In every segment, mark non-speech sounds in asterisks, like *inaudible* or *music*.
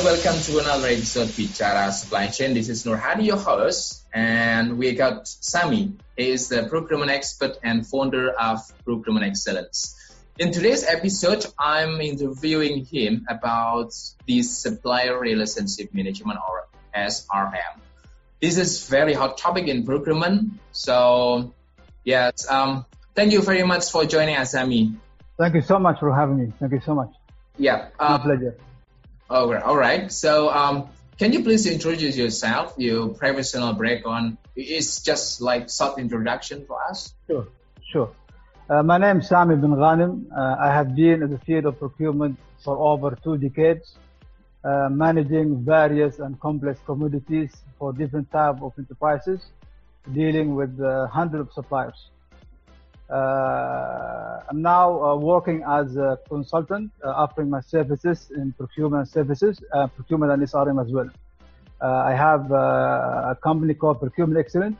And welcome to another episode of Bicara Supply Chain. This is Nur Hadi, your host, and we got Sami. He is the procurement expert and founder of Procurement Excellence. In today's episode, I'm interviewing him about the supplier relationship management or SRM. This is very hot topic in procurement. So, yes, um, thank you very much for joining us, Sami. Thank you so much for having me. Thank you so much. Yeah, My pleasure. Right. All right. So, um, can you please introduce yourself, your professional background? It's just like short introduction for us. Sure, sure. Uh, my name is Sami bin Ghanim. Uh, I have been in the field of procurement for over two decades, uh, managing various and complex commodities for different type of enterprises, dealing with uh, hundreds of suppliers. Uh, I'm now uh, working as a consultant, uh, offering my services in procurement services, procurement and SRM as well. I have a company called Procurement Excellence,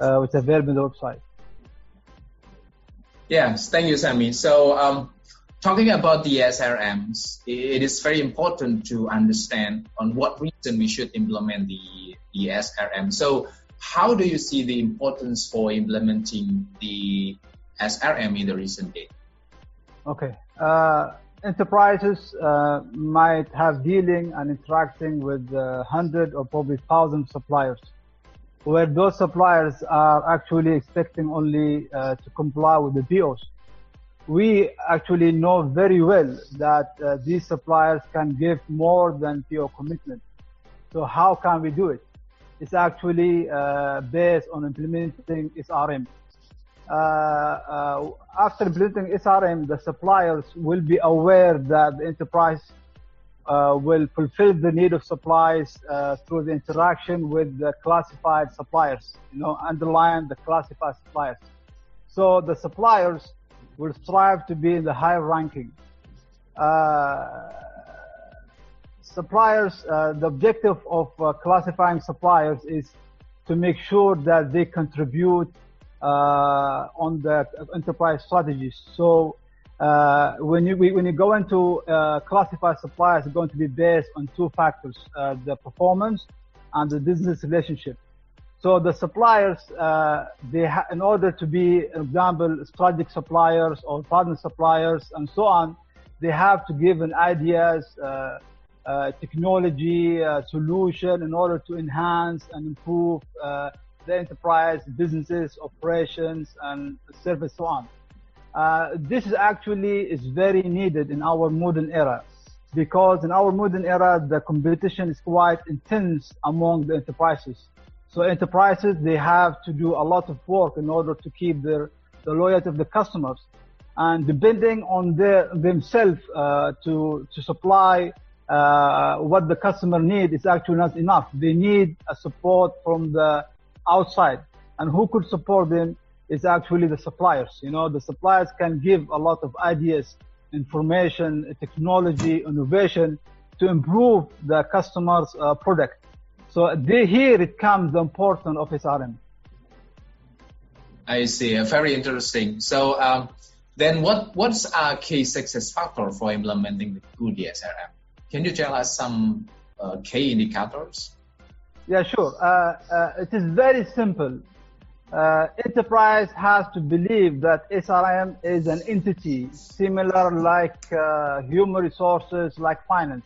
uh, which is available on the website. Yes, thank you, Sami. So, um, talking about the SRMs, it is very important to understand on what reason we should implement the, the SRM. So, how do you see the importance for implementing the SRM in the recent day? Okay. Uh, enterprises uh, might have dealing and interacting with uh, hundred or probably thousand suppliers, where those suppliers are actually expecting only uh, to comply with the POs. We actually know very well that uh, these suppliers can give more than PO commitment. So how can we do it? It's actually uh, based on implementing SRM. Uh, uh, after implementing SRM, the suppliers will be aware that the enterprise uh, will fulfill the need of supplies through the interaction with the classified suppliers, you know, underline the classified suppliers. So the suppliers will strive to be in the high ranking. Uh, suppliers, uh, the objective of uh, classifying suppliers is to make sure that they contribute on the enterprise strategies. So uh, when you when you go into uh, classify suppliers, it's going to be based on two factors: uh, the performance and the business relationship. So the suppliers, uh, they ha- in order to be, example, strategic suppliers or partner suppliers and so on, they have to give an ideas, uh, uh, technology, uh, solution in order to enhance and improve uh, the enterprise, businesses, operations, and service, so on. Uh, this is actually is very needed in our modern era because in our modern era the competition is quite intense among the enterprises. So enterprises they have to do a lot of work in order to keep their the loyalty of the customers, and depending on their themselves uh, to to supply uh, what the customer need is actually not enough. They need a support from the outside, and who could support them is actually the suppliers. You know, the suppliers can give a lot of ideas, information, technology, innovation to improve the customer's uh, product. So they, here it comes the importance of SRM. I see. Uh, very interesting. So, um, then what what's a key success factor for implementing the good SRM? Can you tell us some uh, key indicators? Yeah, sure. Uh, uh, it is very simple. Uh, enterprise has to believe that SRM is an entity similar like uh, human resources, like finance.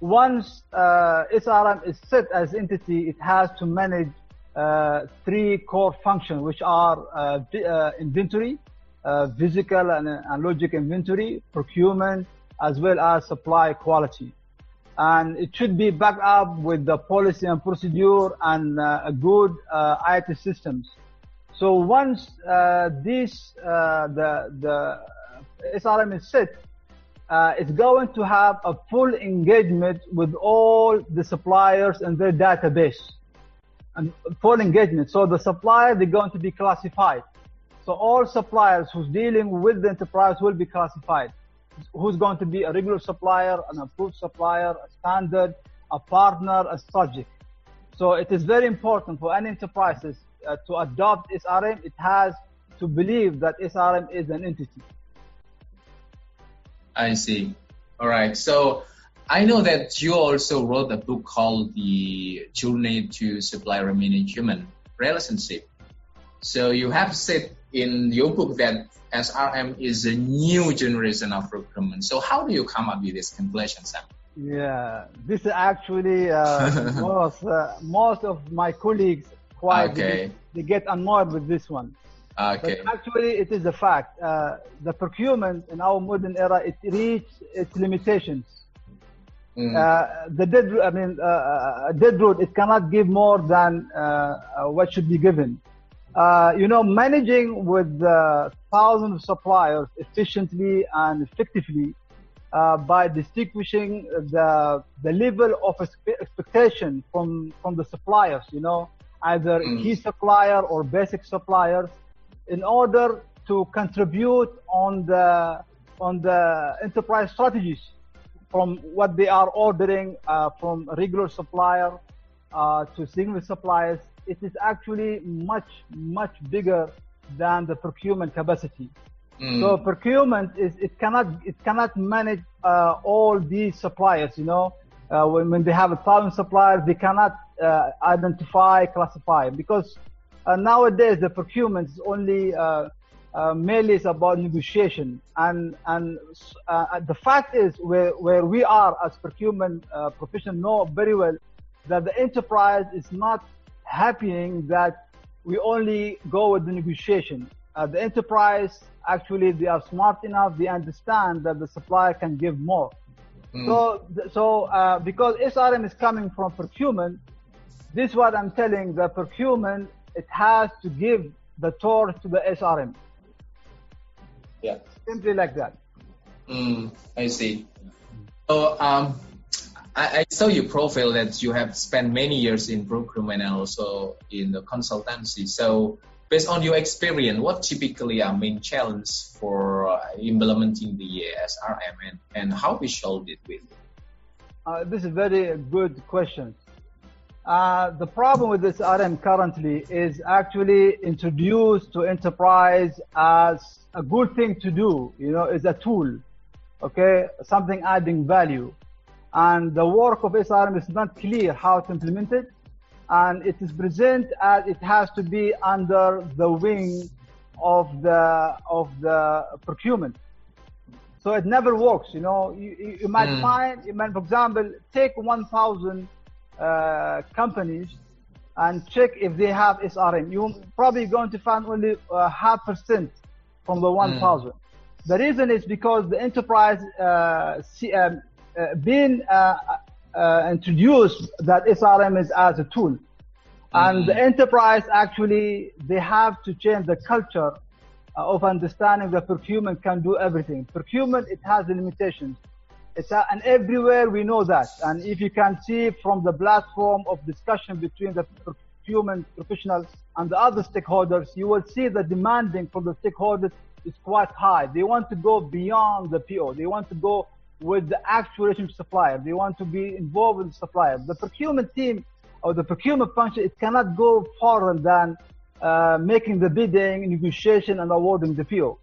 Once uh, SRM is set as entity, it has to manage uh, three core functions, which are inventory, physical and logic inventory, procurement, as well as supply quality and it should be backed up with the policy and procedure and uh, a good uh, IT systems. So once uh, this uh, the the SRM is set, uh, is going to have a full engagement with all the suppliers and their database and full engagement. So the supplier, they're going to be classified. So all suppliers who's dealing with the enterprise will be classified. Who's going to be a regular supplier, an approved supplier, a standard, a partner, a subject. So it is very important for any enterprises uh, to adopt SRM. It has to believe that SRM is an entity. I see. All right. So I know that you also wrote a book called The Journey to Supplier Management Relationship. So you have said in your book that SRM is a new generation of procurement. So how do you come up with this conclusion, Sam? Yeah, this is actually uh, *laughs* most uh, most of my colleagues quite Okay. they, they get annoyed with this one. Okay. But actually, it is a fact. Uh, the procurement in our modern era it reached its limitations. Mm. Uh, the dead, I mean, uh, uh, dead road, it cannot give more than what should be given. Uh, you know, managing with uh, thousands of suppliers efficiently and effectively uh, by distinguishing the the level of expectation from from the suppliers. You know, either Mm. key supplier or basic suppliers, in order to contribute on the on the enterprise strategies from what they are ordering uh, from regular supplier uh, to single suppliers, it is actually much, much bigger than the procurement capacity. Mm. So procurement is it cannot it cannot manage uh, all these suppliers. You know, uh, when, when they have a thousand suppliers, they cannot uh, identify, classify because uh, nowadays the procurement is only uh, uh, mainly is about negotiation and and uh, the fact is where where we are as procurement uh, professionals know very well that the enterprise is not happying that we only go with the negotiation. Uh, the enterprise actually they are smart enough they understand that the supplier can give more. Mm. So so uh, because SRM is coming from procurement, this is what I'm telling the procurement it has to give the torch to the SRM. yeah. Simply like that. Mm, I see. So um, I, I saw your profile that you have spent many years in procurement and also in the consultancy. So based on your experience, what typically are main challenges for uh, implementing the SRM and, and how we solved it with? Uh, this is very good question. Uh, the problem with this RM currently is actually introduced to enterprise as a good thing to do. You know, is a tool, okay, something adding value, and the work of SRM is not clear how to implement it, and it is present as it has to be under the wing of the of the procurement. So it never works. You know, you, you, might Mm. find, you might, for example, take 1,000 uh, companies and check if they have SRM. You're probably going to find only uh, half percent from the 1,000. The reason is because the enterprise uh, um, uh, being uh, uh, introduced that SRM is as a tool. And the enterprise actually, they have to change the culture of understanding that procurement can do everything. Procurement, it has limitations. It's uh, and everywhere we know that. And if you can see from the platform of discussion between the procurement professionals and the other stakeholders, you will see the demanding from the stakeholders is quite high. They want to go beyond the PO. They want to go with the actual relationship supplier. They want to be involved with the supplier. The procurement team or the procurement function, it cannot go further than uh, making the bidding, negotiation, and awarding the PO.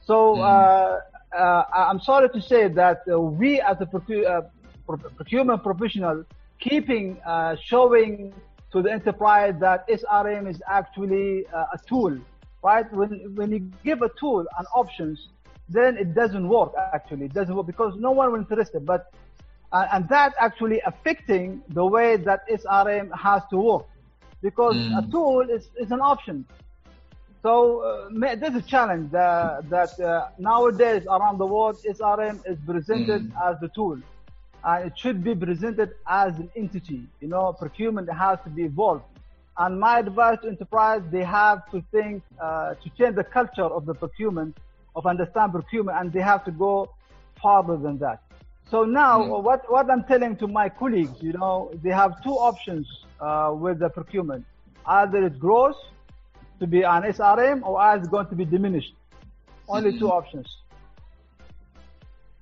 So Mm. uh, uh, I'm sorry to say that uh, we, as a procu- uh, pro- procurement professional, keeping uh, showing to the enterprise that SRM is actually uh, a tool, right? When when you give a tool and options, then it doesn't work. Actually, it doesn't work because no one will interested. But uh, and that actually affecting the way that SRM has to work because Mm. a tool is, is an option. So uh, there's a challenge uh, that uh, nowadays around the world SRM is presented Mm. as the tool. And it should be presented as an entity. You know, procurement has to be evolved. And my advice to enterprise, they have to think uh, to change the culture of the procurement, of understand procurement, and they have to go farther than that. So now, mm. what, what I'm telling to my colleagues, you know, they have two options uh, with the procurement. Either it grows to be an SRM or either it's going to be diminished. Only two options.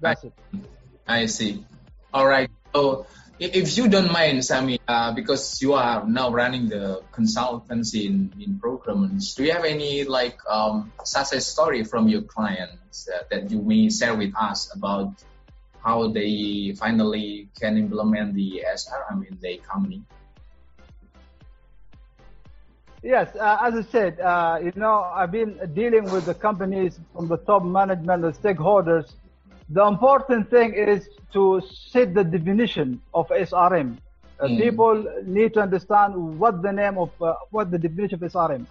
That's I, it. I see. All right. So if you don't mind, Sami, uh, because you are now running the consultancy in, in procurement, do you have any like um, success story from your clients uh, that you may share with us about how they finally can implement the SRM in their company? Yes, uh, as I said, uh, you know, I've been dealing with the companies from the top management, the stakeholders. The important thing is to set the definition of SRM. Uh, mm. People need to understand what the name of, uh, what the definition of SRM.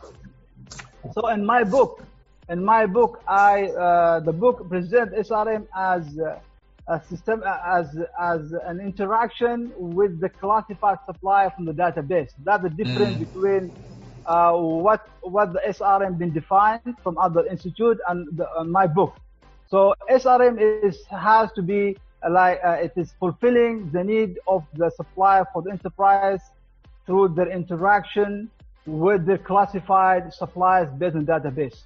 So in my book, in my book, I, uh, the book presents SRM as uh, a system, as, as an interaction with the classified supplier from the database. That's the difference mm. between uh, what what the SRM been defined from other institute and the, uh, my book. So SRM is has to be uh, like uh, it is fulfilling the need of the supplier for the enterprise through their interaction with the classified suppliers based on database.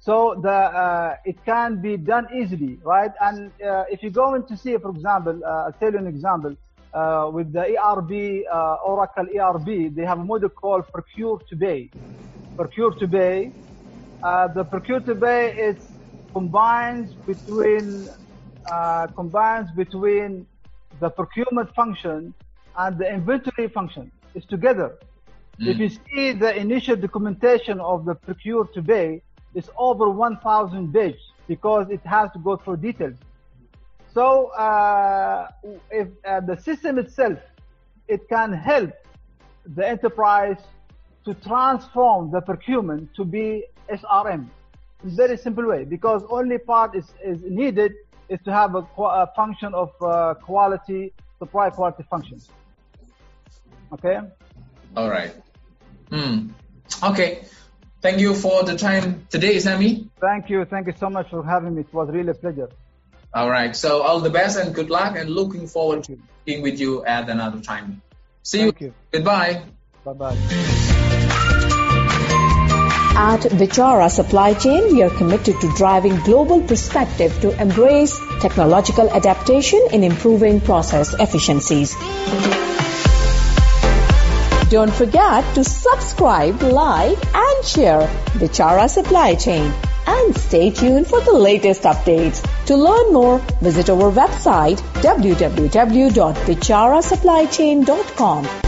So the uh, it can be done easily, right? And uh, if you go in to see, for example, I'll tell you an example uh, with the ERP, uh, Oracle ERP, they have a model called Procure to Pay. Procure to Pay. Uh, the Procure to Pay is combines between uh, combines between the procurement function and the inventory function. It's together. Mm. If you see the initial documentation of the Procure to Pay, it's over 1,000 pages because it has to go through details. So uh, if uh, the system itself, it can help the enterprise to transform the procurement to be SRM. Very simple way, because only part is, is needed is to have a, a function of uh, quality, supply quality functions. Okay? All right. Hmm. Okay. Thank you for the time today, Sami. Thank you. Thank you so much for having me. It was really a pleasure. All right. So all the best and good luck and looking forward to being with you at another time. See Thank you. you. Goodbye. Bye bye. At Bicara Supply Chain, we are committed to driving global perspective to embrace technological adaptation in improving process efficiencies. Don't forget to subscribe, like, and share Bicara Supply Chain and stay tuned for the latest updates. To learn more, visit our website www.bicharasupplychain.com.